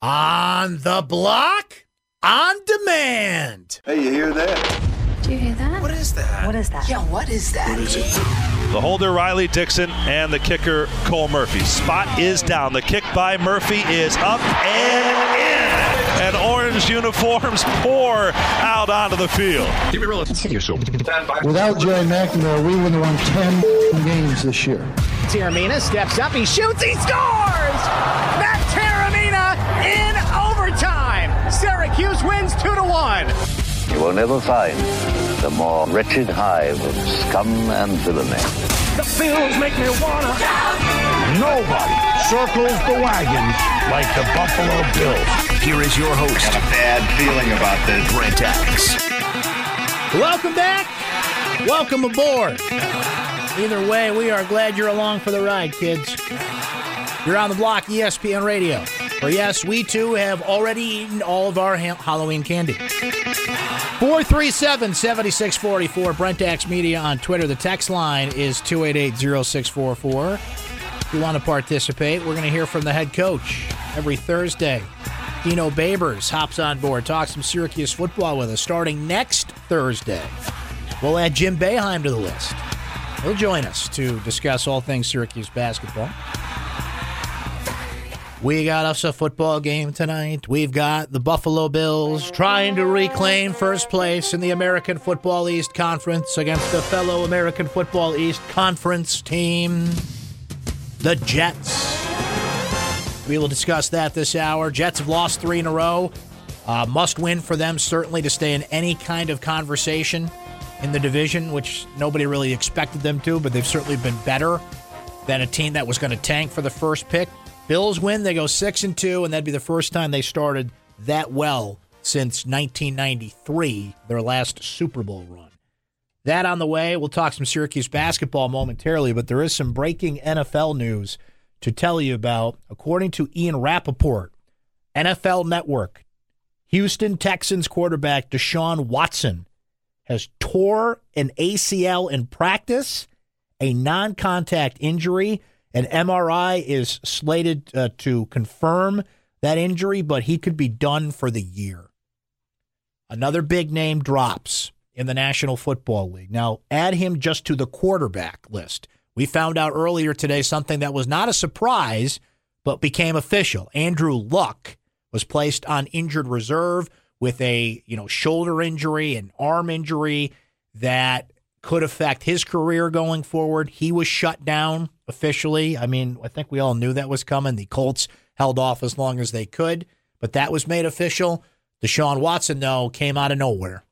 On the block, on demand. Hey, you hear that? Do you hear that? What is that? What is that? Yeah, what is that? What is it? The holder, Riley Dixon, and the kicker, Cole Murphy. Spot is down. The kick by Murphy is up and in. And orange uniforms pour out onto the field. Without Gerry McNamara, we would have won 10 games this year. Taramina steps up, he shoots, he scores! Syracuse wins 2 to 1. You will never find the more wretched hive of scum and villainy. The Bills make me wanna. Nobody circles the wagons like the Buffalo Bills. Here is your host, Got a bad feeling about this. Brent Axe. Welcome back. Welcome aboard. Either way, we are glad you're along for the ride, kids. You're on the block, ESPN Radio. Or yes, we too have already eaten all of our ha- Halloween candy. 437 7644. Brent Axe Media on Twitter. The text line is 288 0644. If you want to participate, we're going to hear from the head coach every Thursday. Dino Babers hops on board, talks some Syracuse football with us starting next Thursday. We'll add Jim Boeheim to the list. He'll join us to discuss all things Syracuse basketball. We got us a football game tonight. We've got the Buffalo Bills trying to reclaim first place in the American Football East Conference against the fellow American Football East Conference team, the Jets. We will discuss that this hour. Jets have lost three in a row. Uh, must win for them, certainly, to stay in any kind of conversation in the division, which nobody really expected them to, but they've certainly been better than a team that was going to tank for the first pick. Bills win, they go six and two, and that'd be the first time they started that well since 1993, their last Super Bowl run. That on the way. We'll talk some Syracuse basketball momentarily, but there is some breaking NFL news to tell you about. According to Ian Rapoport, NFL Network, Houston Texans quarterback Deshaun Watson has tore an ACL in practice, a non contact injury. An MRI is slated uh, to confirm that injury, but he could be done for the year. Another big name drops in the National Football League. Now, add him just to the quarterback list. We found out earlier today something that was not a surprise, but became official. Andrew Luck was placed on injured reserve with a you know shoulder injury and arm injury that could affect his career going forward. He was shut down officially. I mean, I think we all knew that was coming. The Colts held off as long as they could, but that was made official. Deshaun Watson, though, came out of nowhere.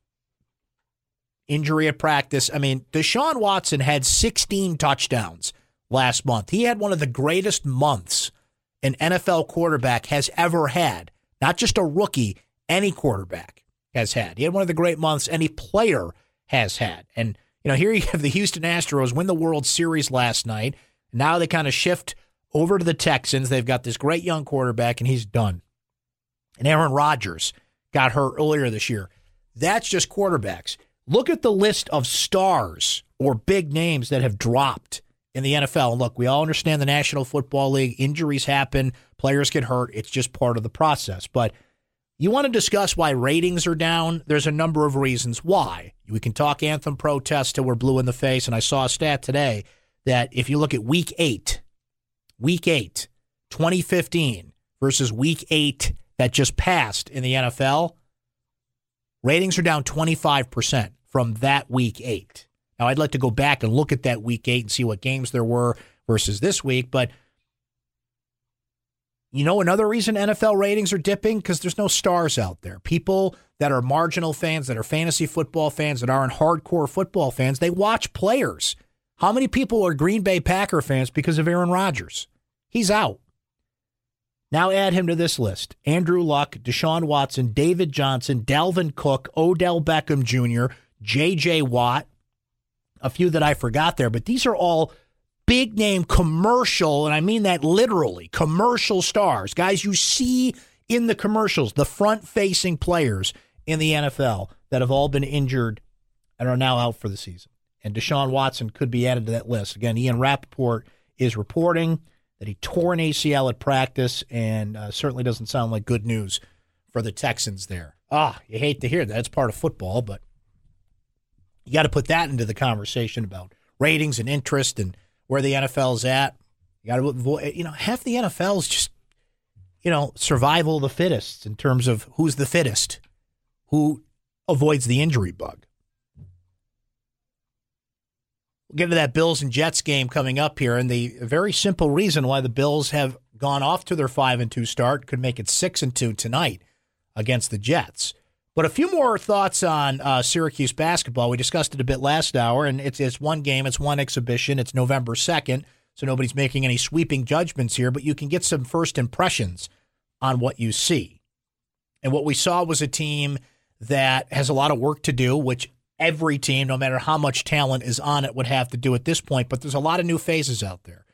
Injury at practice. I mean, Deshaun Watson had 16 touchdowns last month. He had one of the greatest months an NFL quarterback has ever had. Not just a rookie, any quarterback has had. He had one of the great months any player has had. And, you know, here you have the Houston Astros win the World Series last night. Now they kind of shift over to the Texans. They've got this great young quarterback, and he's done. And Aaron Rodgers got hurt earlier this year. That's just quarterbacks. Look at the list of stars or big names that have dropped in the NFL. And look, we all understand the National Football League. Injuries happen, players get hurt. It's just part of the process. But you want to discuss why ratings are down? There's a number of reasons why. We can talk anthem protests till we're blue in the face. And I saw a stat today that if you look at week eight, week eight, 2015 versus week eight that just passed in the NFL, ratings are down 25% from that week eight. Now, I'd like to go back and look at that week eight and see what games there were versus this week, but you know another reason NFL ratings are dipping? Because there's no stars out there. People that are marginal fans, that are fantasy football fans, that aren't hardcore football fans, they watch players. How many people are Green Bay Packer fans because of Aaron Rodgers? He's out. Now add him to this list Andrew Luck, Deshaun Watson, David Johnson, Dalvin Cook, Odell Beckham Jr., J.J. Watt, a few that I forgot there, but these are all big name commercial, and I mean that literally commercial stars, guys you see in the commercials, the front facing players in the NFL that have all been injured and are now out for the season. And Deshaun Watson could be added to that list. Again, Ian Rapoport is reporting that he tore an ACL at practice, and uh, certainly doesn't sound like good news for the Texans there. Ah, you hate to hear that. It's part of football, but you got to put that into the conversation about ratings and interest and where the NFL's at. You got to avoid, you know, half the NFL is just, you know, survival of the fittest in terms of who's the fittest, who avoids the injury bug. We'll get to that Bills and Jets game coming up here, and the very simple reason why the Bills have gone off to their five and two start could make it six and two tonight against the Jets. But a few more thoughts on uh, Syracuse basketball. We discussed it a bit last hour, and it's it's one game, it's one exhibition. It's November second, so nobody's making any sweeping judgments here. But you can get some first impressions on what you see. And what we saw was a team that has a lot of work to do, which every team, no matter how much talent is on it, would have to do at this point. But there's a lot of new faces out there.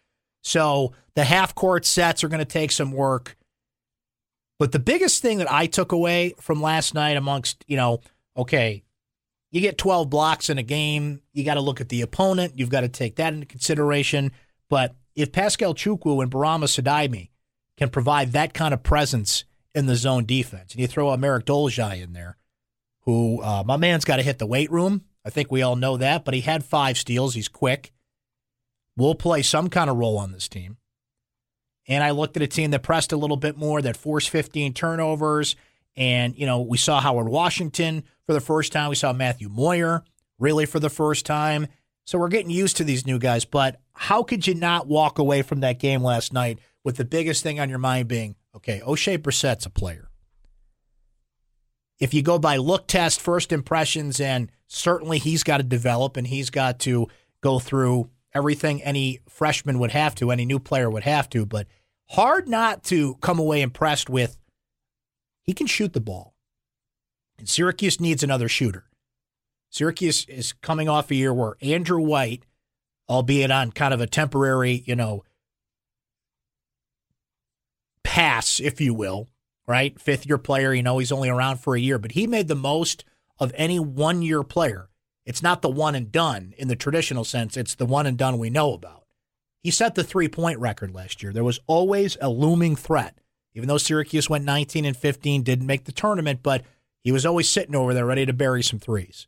So the half court sets are going to take some work. But the biggest thing that I took away from last night, amongst, you know, okay, you get 12 blocks in a game, you got to look at the opponent, you've got to take that into consideration. But if Pascal Chukwu and Bourama Sidibe can provide that kind of presence in the zone defense, and you throw a Marek Dolezaj in there, who uh, my man's got to hit the weight room. I think we all know that, but he had five steals. He's quick. Will play some kind of role on this team. And I looked at a team that pressed a little bit more, that forced 15 turnovers. And, you know, we saw Howard Washington for the first time. We saw Matthew Moyer really for the first time. So we're getting used to these new guys. But how could you not walk away from that game last night with the biggest thing on your mind being, okay, Oshae Brissett's a player if you go by look test, first impressions, and certainly he's got to develop and he's got to go through everything any freshman would have to, any new player would have to. But hard not to come away impressed with he can shoot the ball. And Syracuse needs another shooter. Syracuse is coming off a year where Andrew White, albeit on kind of a temporary, you know, pass, if you will, right? Fifth year player, you know, he's only around for a year, but he made the most of any one year player. It's not the one and done in the traditional sense, it's the one and done we know about. He set the three point record last year. There was always a looming threat. Even though Syracuse went 19 and 15, didn't make the tournament, but he was always sitting over there ready to bury some threes.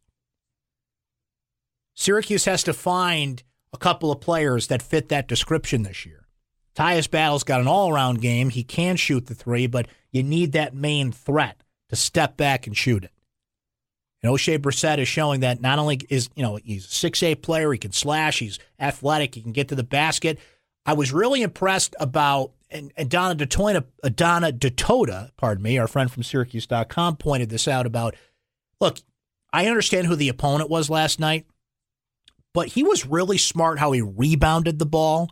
Syracuse has to find a couple of players that fit that description this year. Tyus Battle's got an all around game. He can shoot the three, but you need that main threat to step back and shoot it. And Oshae Brissett is showing that not only is, you know, he's a 6'8 player, he can slash, he's athletic, he can get to the basket. I was really impressed about, and, and Donna DeToya, uh, Donna Ditota, pardon me, our friend from Syracuse.com pointed this out about, look, I understand who the opponent was last night, but he was really smart how he rebounded the ball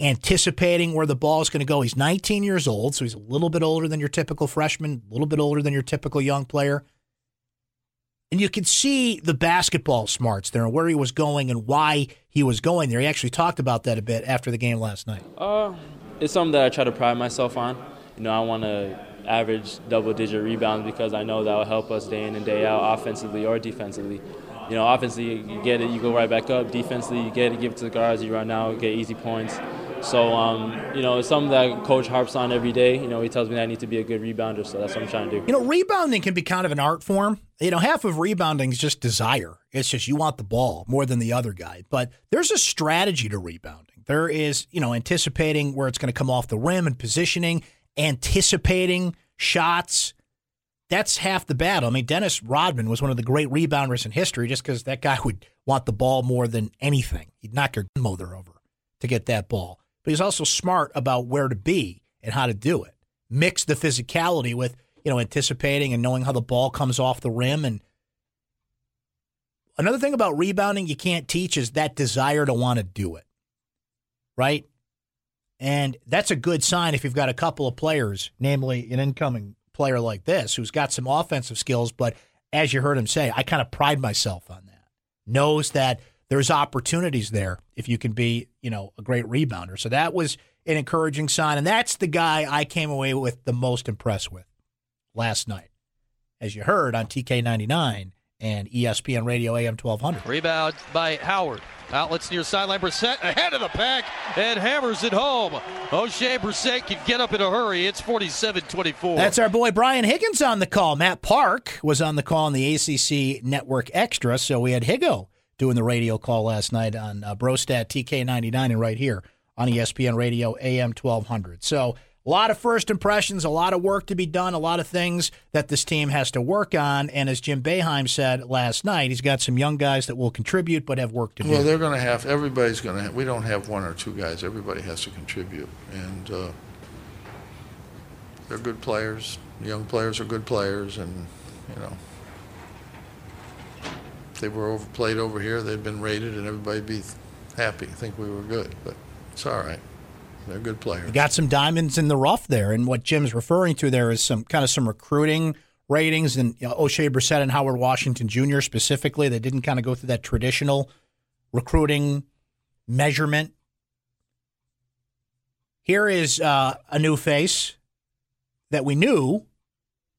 anticipating where the ball is going to go. He's 19 years old, so he's a little bit older than your typical freshman, a little bit older than your typical young player. And you could see the basketball smarts there and where he was going and why he was going there. He actually talked about that a bit after the game last night. Uh, it's something that I try to pride myself on. You know, I want to average double digit rebounds because I know that will help us day in and day out, offensively or defensively. You know, offensively, you get it, you go right back up. Defensively, you get it, give it to the guards, you run out, get easy points. So, um, you know, it's something that coach harps on every day. You know, he tells me that I need to be a good rebounder, so that's what I'm trying to do. You know, rebounding can be kind of an art form. You know, half of rebounding is just desire. It's just you want the ball more than the other guy. But there's a strategy to rebounding. There is, you know, anticipating where it's going to come off the rim and positioning, anticipating shots. That's half the battle. I mean, Dennis Rodman was one of the great rebounders in history just because that guy would want the ball more than anything. He'd knock your mother over to get that ball but he's also smart about where to be and how to do it. Mix the physicality with, you know, anticipating and knowing how the ball comes off the rim. And another thing about rebounding you can't teach is that desire to want to do it, right? And that's a good sign if you've got a couple of players, namely an incoming player like this, who's got some offensive skills, but as you heard him say, I kind of pride myself on that. Knows that there's opportunities there if you can be, you know, a great rebounder. So that was an encouraging sign. And that's the guy I came away with the most impressed with last night. As you heard on TK99 and ESPN Radio AM 1200. Rebound by Howard. Outlets near sideline. Brissett ahead of the pack and hammers it home. Oshae Brissett can get up in a hurry. It's 47 24. That's our boy Brian Higgins on the call. Matt Park was on the call on the ACC Network Extra, so we had Higo doing the radio call last night on uh, ProStat TK99 and right here on ESPN Radio AM 1200. So a lot of first impressions, a lot of work to be done, a lot of things that this team has to work on. And as Jim Boeheim said last night, he's got some young guys that will contribute but have work to do. Well, they're going to have. Everybody's going to. have We don't have one or two guys. Everybody has to contribute, and uh, they're good players. Young players are good players, and you know, they were overplayed over here, they'd been rated, and everybody'd be happy, think we were good. But it's all right. They're good players. You got some diamonds in the rough there, and what Jim's referring to there is some kind of some recruiting ratings, and you know, Oshae Brissett and Howard Washington Jr. specifically, they didn't kind of go through that traditional recruiting measurement. Here is uh, a new face that we knew,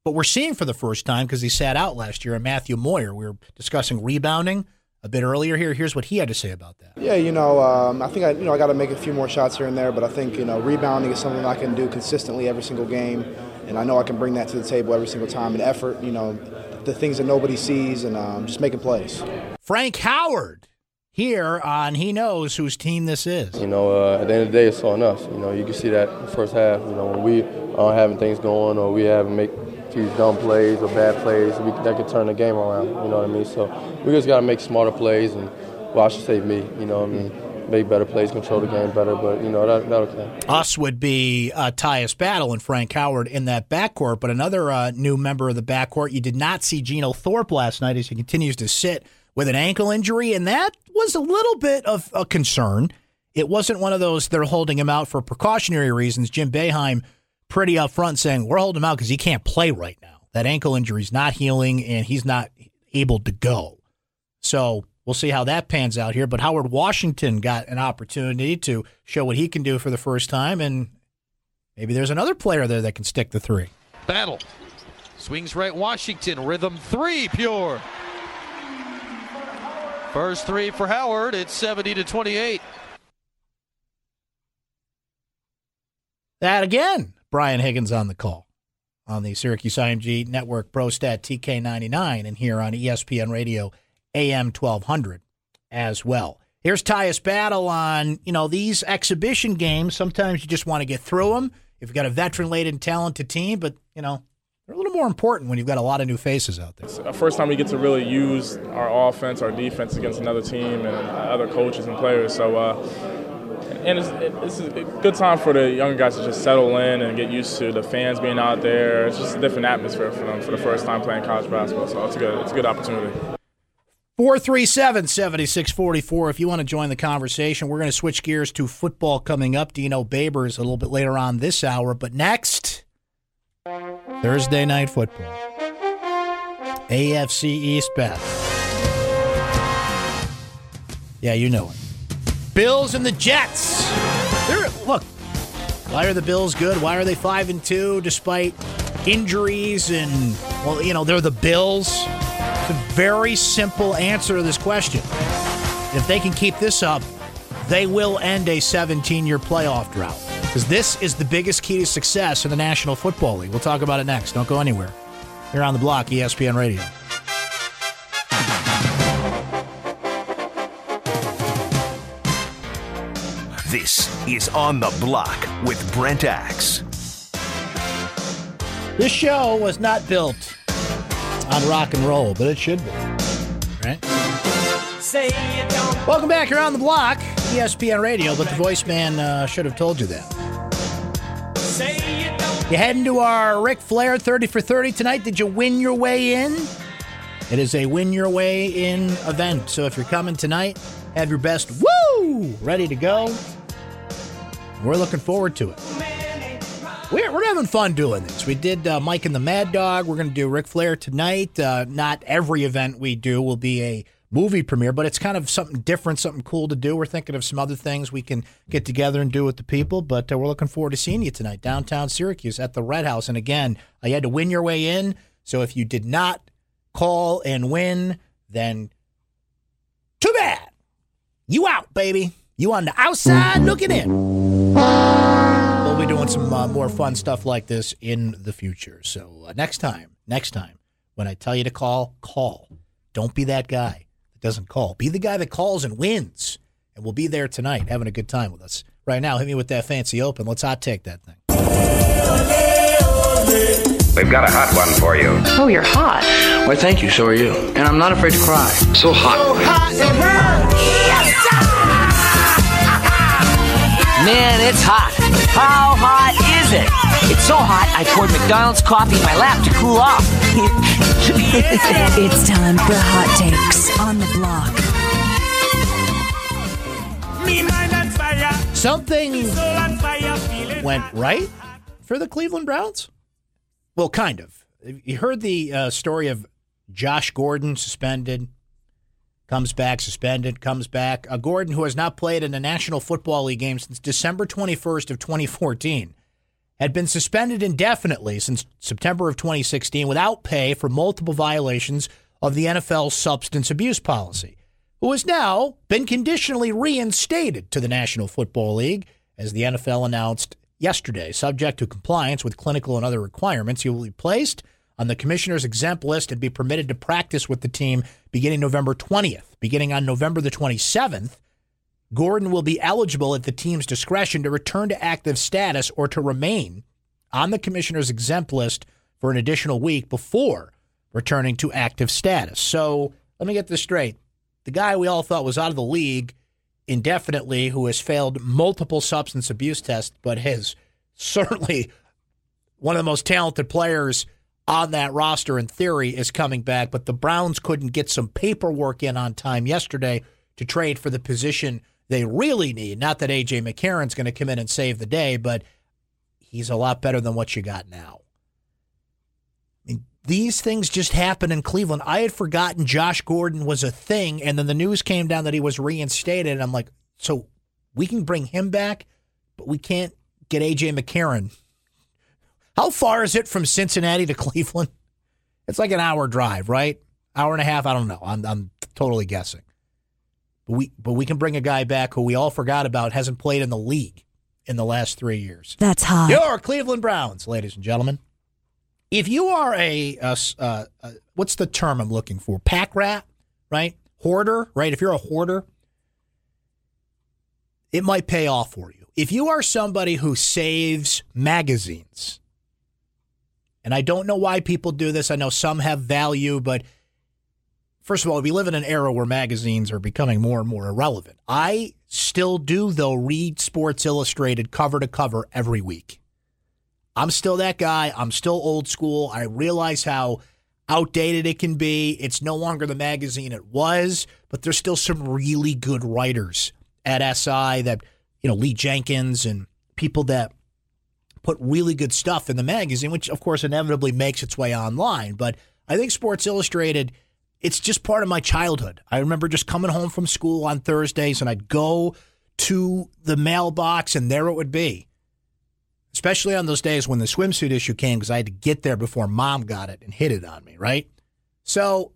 but we're seeing for the first time because he sat out last year. And Matthew Moyer, we were discussing rebounding a bit earlier here. Here's what he had to say about that. Yeah, you know, um, I think I, you know, I got to make a few more shots here and there, but I think you know, rebounding is something I can do consistently every single game, and I know I can bring that to the table every single time. And effort, you know, the things that nobody sees, and um, just making plays. Frank Howard here on He Knows Whose Team This Is. You know, uh, at the end of the day, it's on us. You know, you can see that in the first half. You know, when we aren't having things going or we haven't make a few dumb plays or bad plays, we, that could turn the game around. You know what I mean? So we just got to make smarter plays and, well, I should say me. You know what I mean? Make better plays, control the game better, but, you know, that, that okay. Us would be uh, Tyus Battle and Frank Howard in that backcourt, but another uh, new member of the backcourt, you did not see Geno Thorpe last night as he continues to sit with an ankle injury, and that was a little bit of a concern. It wasn't one of those they're holding him out for precautionary reasons. Jim Boeheim pretty upfront saying we're holding him out because he can't play right now. That ankle injury is not healing, and he's not able to go. So we'll see how that pans out here. But Howard Washington got an opportunity to show what he can do for the first time, and maybe there's another player there that can stick the three. Battle. Swings right, Washington. Rhythm three, pure. First three for Howard. It's 70 to 28. That again, Brian Higgins on the call on the Syracuse IMG Network ProStat TK99 and here on ESPN Radio AM 1200 as well. Here's Tyus Battle on, you know, these exhibition games. Sometimes you just want to get through them if you've got a veteran laden, talented team, but, you know, they're a little more important when you've got a lot of new faces out there. the first time we get to really use our offense, our defense against another team and other coaches and players. So, uh, and it's, it's a good time for the younger guys to just settle in and get used to the fans being out there. It's just a different atmosphere for them for the first time playing college basketball. So it's a good, it's a good opportunity. 437 7644. If you want to join the conversation, we're going to switch gears to football coming up. Dino Babers a little bit later on this hour. But next, Thursday night football. AFC East bet. Yeah, you know it. Bills and the Jets. They're, look, why are the Bills good? Why are they five and two despite injuries and well, you know, they're the Bills. It's a very simple answer to this question. If they can keep this up, they will end a 17 year playoff drought. Because this is the biggest key to success in the National Football League. We'll talk about it next. Don't go anywhere. You're on the block, ESPN Radio. This is On the Block with Brent Axe. This show was not built on rock and roll, but it should be. Right? Welcome back here on the block, ESPN Radio, but the voice man uh, should have told you that. You heading to our Ric Flair 30 for 30 tonight. Did you win your way in? It is a win your way in event. So if you're coming tonight, have your best woo ready to go. We're looking forward to it. We're, we're having fun doing this. We did uh, Mike and the Mad Dog. We're going to do Ric Flair tonight. Uh, not every event we do will be a movie premiere, but it's kind of something different, something cool to do. We're thinking of some other things we can get together and do with the people, but uh, we're looking forward to seeing you tonight, downtown Syracuse at the Red House. And again, uh, you had to win your way in. So if you did not call and win, then too bad. You out, baby. You on the outside looking in. We'll be doing some uh, more fun stuff like this in the future. So uh, next time, next time, when I tell you to call, call. Don't be that guy that doesn't call. Be the guy that calls and wins. And we'll be there tonight having a good time with us. Right now, hit me with that fancy open. Let's hot take that thing. We've got a hot one for you. Oh, you're hot. Why, thank you. So are you. And I'm not afraid to cry. So hot. Man, it's hot. How hot is it? It's so hot, I poured McDonald's coffee in my lap to cool off. it's time for hot takes on the block. Something went right for the Cleveland Browns? Well, kind of. You heard the uh, story of Josh Gordon suspended, comes back, suspended, comes back. Uh, Gordon, who has not played in a National Football League game since December 21st of 2014, had been suspended indefinitely since September of 2016 without pay for multiple violations of the NFL substance abuse policy, who has now been conditionally reinstated to the National Football League, as the NFL announced yesterday. Subject to compliance with clinical and other requirements, he will be placed on the commissioner's exempt list and be permitted to practice with the team beginning November 20th. Beginning on November the 27th, Gordon will be eligible at the team's discretion to return to active status or to remain on the commissioner's exempt list for an additional week before returning to active status. So let me get this straight. The guy we all thought was out of the league indefinitely, who has failed multiple substance abuse tests, but has certainly one of the most talented players on that roster in theory is coming back. But the Browns couldn't get some paperwork in on time yesterday to trade for the position they really need. Not that A.J. McCarron's going to come in and save the day, but he's a lot better than what you got now. I mean, these things just happen in Cleveland. I had forgotten Josh Gordon was a thing, and then the news came down that he was reinstated. And I'm like, so we can bring him back, but we can't get A.J. McCarron. How far is it from Cincinnati to Cleveland? It's like an hour drive, right? Hour and a half. I don't know. I'm, I'm totally guessing. But we but we can bring a guy back who we all forgot about hasn't played in the league in the last three years. That's hot. Your Cleveland Browns, ladies and gentlemen. If you are a, a, a, a what's the term I'm looking for? Pack rat, right? Hoarder, right? If you're a hoarder, it might pay off for you. If you are somebody who saves magazines, and I don't know why people do this. I know some have value, but first of all, we live in an era where magazines are becoming more and more irrelevant. I still do, though, read Sports Illustrated cover to cover every week. I'm still that guy. I'm still old school. I realize how outdated it can be. It's no longer the magazine it was, but there's still some really good writers at SI that, you know, Lee Jenkins and people that put really good stuff in the magazine, which of course inevitably makes its way online. But I think Sports Illustrated, it's just part of my childhood. I remember just coming home from school on Thursdays and I'd go to the mailbox and there it would be. Especially on those days when the swimsuit issue came because I had to get there before mom got it and hit it on me, right? So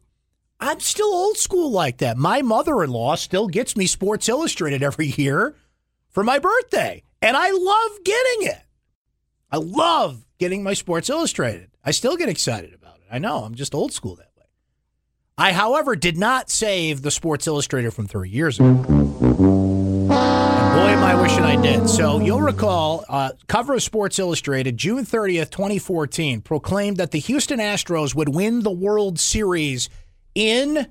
I'm still old school like that. My mother in law still gets me Sports Illustrated every year for my birthday, and I love getting it. I love getting my Sports Illustrated. I still get excited about it. I know, I'm just old school that way. I, however, did not save the Sports Illustrated from three years ago. And boy, am I wishing I did. So you'll recall, uh, cover of Sports Illustrated, June 30th, 2014, proclaimed that the Houston Astros would win the World Series in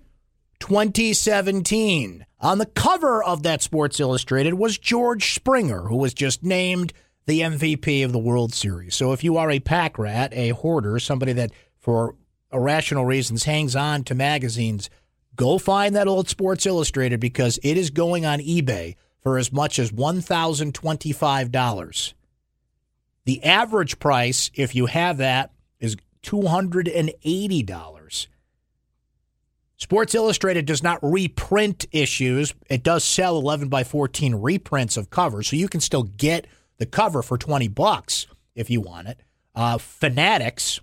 2017. On the cover of that Sports Illustrated was George Springer, who was just named the MVP of the World Series. So if you are a pack rat, a hoarder, somebody that for irrational reasons hangs on to magazines, go find that old Sports Illustrated because it is going on eBay for as much as $1,025. The average price, if you have that, is $280. Sports Illustrated does not reprint issues. It does sell 11 by 14 reprints of covers, so you can still get the cover for 20 bucks if you want it. Uh, Fanatics,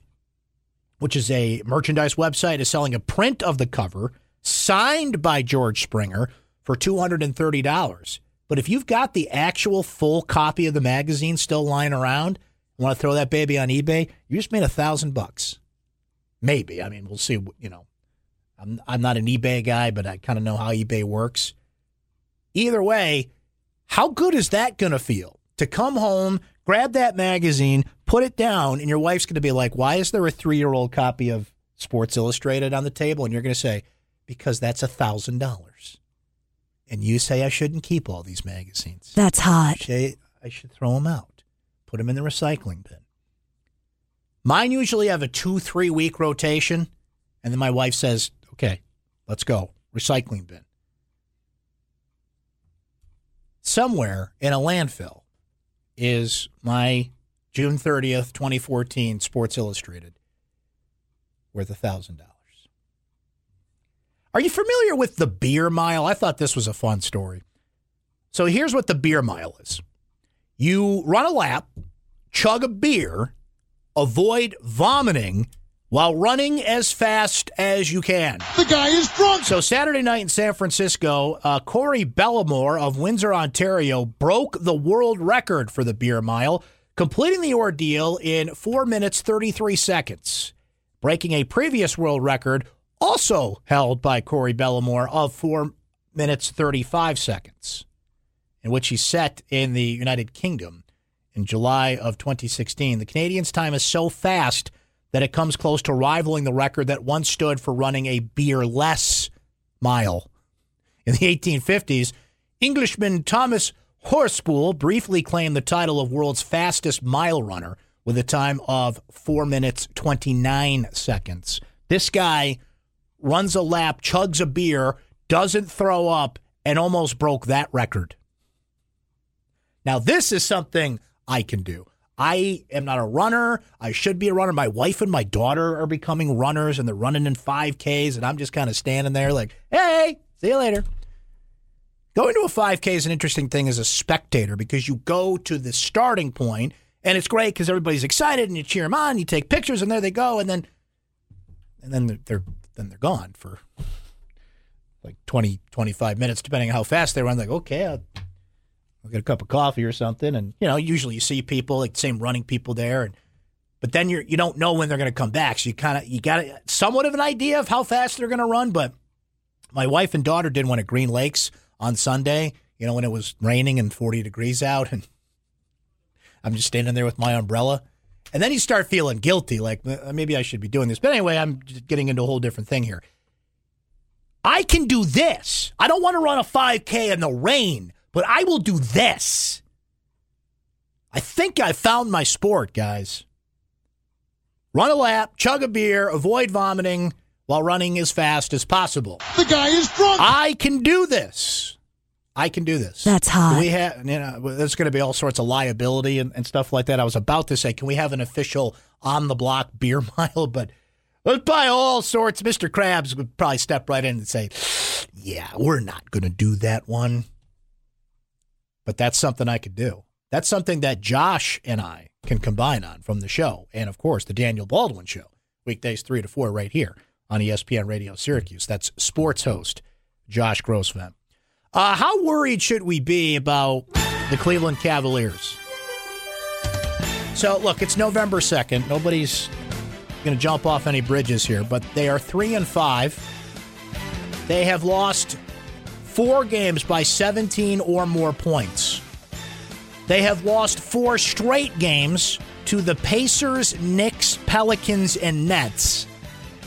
which is a merchandise website, is selling a print of the cover signed by George Springer for $230. But if you've got the actual full copy of the magazine still lying around, want to throw that baby on eBay, you just made a thousand bucks. Maybe. I mean, we'll see. You know, I'm I'm not an eBay guy, but I kind of know how eBay works. Either way, how good is that going to feel to come home, grab that magazine, put it down, and your wife's going to be like, "Why is there a three year old copy of Sports Illustrated on the table?" And you're going to say, "Because that's a thousand dollars." And you say I shouldn't keep all these magazines. That's hot. Say I should throw them out, put them in the recycling bin. Mine usually have a two, three week rotation. And then my wife says, okay, let's go. Recycling bin. Somewhere in a landfill is my June 30th, 2014 Sports Illustrated worth a $1,000. Are you familiar with the beer mile? I thought this was a fun story. So here's what the beer mile is you run a lap, chug a beer, avoid vomiting while running as fast as you can. The guy is drunk. So Saturday night in San Francisco, uh, Corey Bellemore of Windsor, Ontario, broke the world record for the beer mile, completing the ordeal in four minutes thirty-three seconds, breaking a previous world record also held by Corey Bellemore of four minutes thirty-five seconds, in which he set in the United Kingdom in July of 2016. The Canadians' time is so fast that it comes close to rivaling the record that once stood for running a beer-less mile. In the 1850s, Englishman Thomas Horspool briefly claimed the title of world's fastest mile runner with a time of 4 minutes 29 seconds. This guy runs a lap, chugs a beer, doesn't throw up, and almost broke that record. Now, this is something I can do. I am not a runner. I should be a runner. My wife and my daughter are becoming runners and they're running in 5Ks, and I'm just kind of standing there like, hey, see you later. Going to a 5K is an interesting thing as a spectator because you go to the starting point and it's great because everybody's excited and you cheer them on, you take pictures, and there they go, and then and then they're, they're then they're gone for like 20, 25 minutes, depending on how fast they run. Like, okay, I'll, I'll get a cup of coffee or something, and you know, usually you see people like same running people there, and but then you're you don't know when they're going to come back, so you kind of you got somewhat of an idea of how fast they're going to run. But my wife and daughter did one at Green Lakes on Sunday, you know, when it was raining and 40 degrees out, and I'm just standing there with my umbrella. And then you start feeling guilty, like "Uh, maybe I should be doing this. But anyway, I'm getting into a whole different thing here. I can do this. I don't want to run a 5K in the rain, but I will do this. I think I found my sport, guys. Run a lap, chug a beer, avoid vomiting while running as fast as possible. The guy is drunk. I can do this. I can do this. That's hot. We have, you know, there's going to be all sorts of liability and, and stuff like that. I was about to say, can we have an official on the block beer mile? But but by all sorts, Mr. Krabs would probably step right in and say, yeah, we're not going to do that one. But that's something I could do. That's something that Josh and I can combine on from the show. And of course, the Daniel Baldwin show, weekdays 3 to 4 right here on ESPN Radio Syracuse. That's sports host Josh Grossman. Uh, how worried should we be about the Cleveland Cavaliers? So, look, it's November 2nd. Nobody's going to jump off any bridges here, but they are 3 and 5. They have lost four games by 17 or more points. They have lost four straight games to the Pacers, Knicks, Pelicans, and Nets.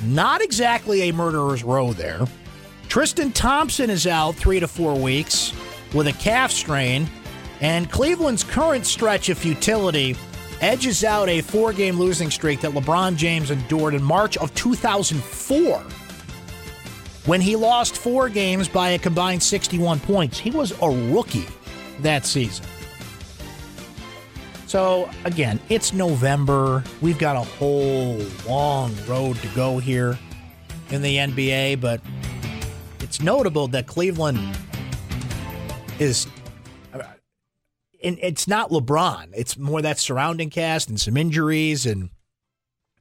Not exactly a murderer's row there. Tristan Thompson is out three to four weeks with a calf strain, and Cleveland's current stretch of futility edges out a four game losing streak that LeBron James endured in March of 2004 when he lost four games by a combined 61 points. He was a rookie that season. So, again, it's November. We've got a whole long road to go here in the NBA, but it's notable that Cleveland is. Uh, and it's not LeBron. It's more that surrounding cast and some injuries and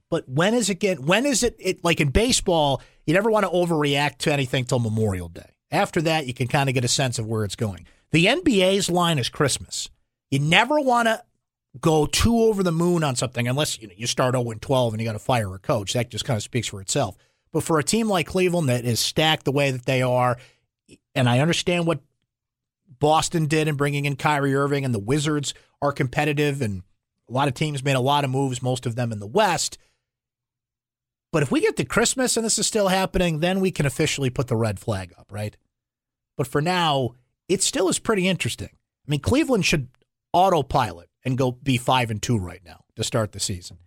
But when is it get? When is it? It like in baseball, you never want to overreact to anything till Memorial Day. After that, you can kind of get a sense of where it's going. The NBA's line is Christmas. You never want to go too over the moon on something unless you, know, you start 0 12 and you got to fire a coach. That just kind of speaks for itself. But for a team like Cleveland that is stacked the way that they are, and I understand what Boston did in bringing in Kyrie Irving, and the Wizards are competitive, and a lot of teams made a lot of moves, most of them in the West. But if we get to Christmas and this is still happening, then we can officially put the red flag up, right? But for now, it still is pretty interesting. I mean, Cleveland should autopilot and go be five and two right now to start the season.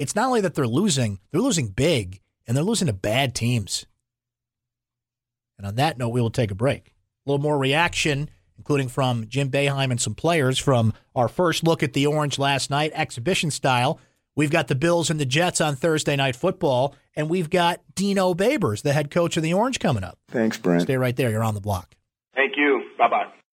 It's not only that they're losing, they're losing big, and they're losing to bad teams. And on that note, we will take a break. A little more reaction, including from Jim Boeheim and some players from our first look at the Orange last night, exhibition style. We've got the Bills and the Jets on Thursday night football, and we've got Dino Babers, the head coach of the Orange, coming up. Thanks, Brent. Stay right there. You're on the block. Thank you. Bye bye.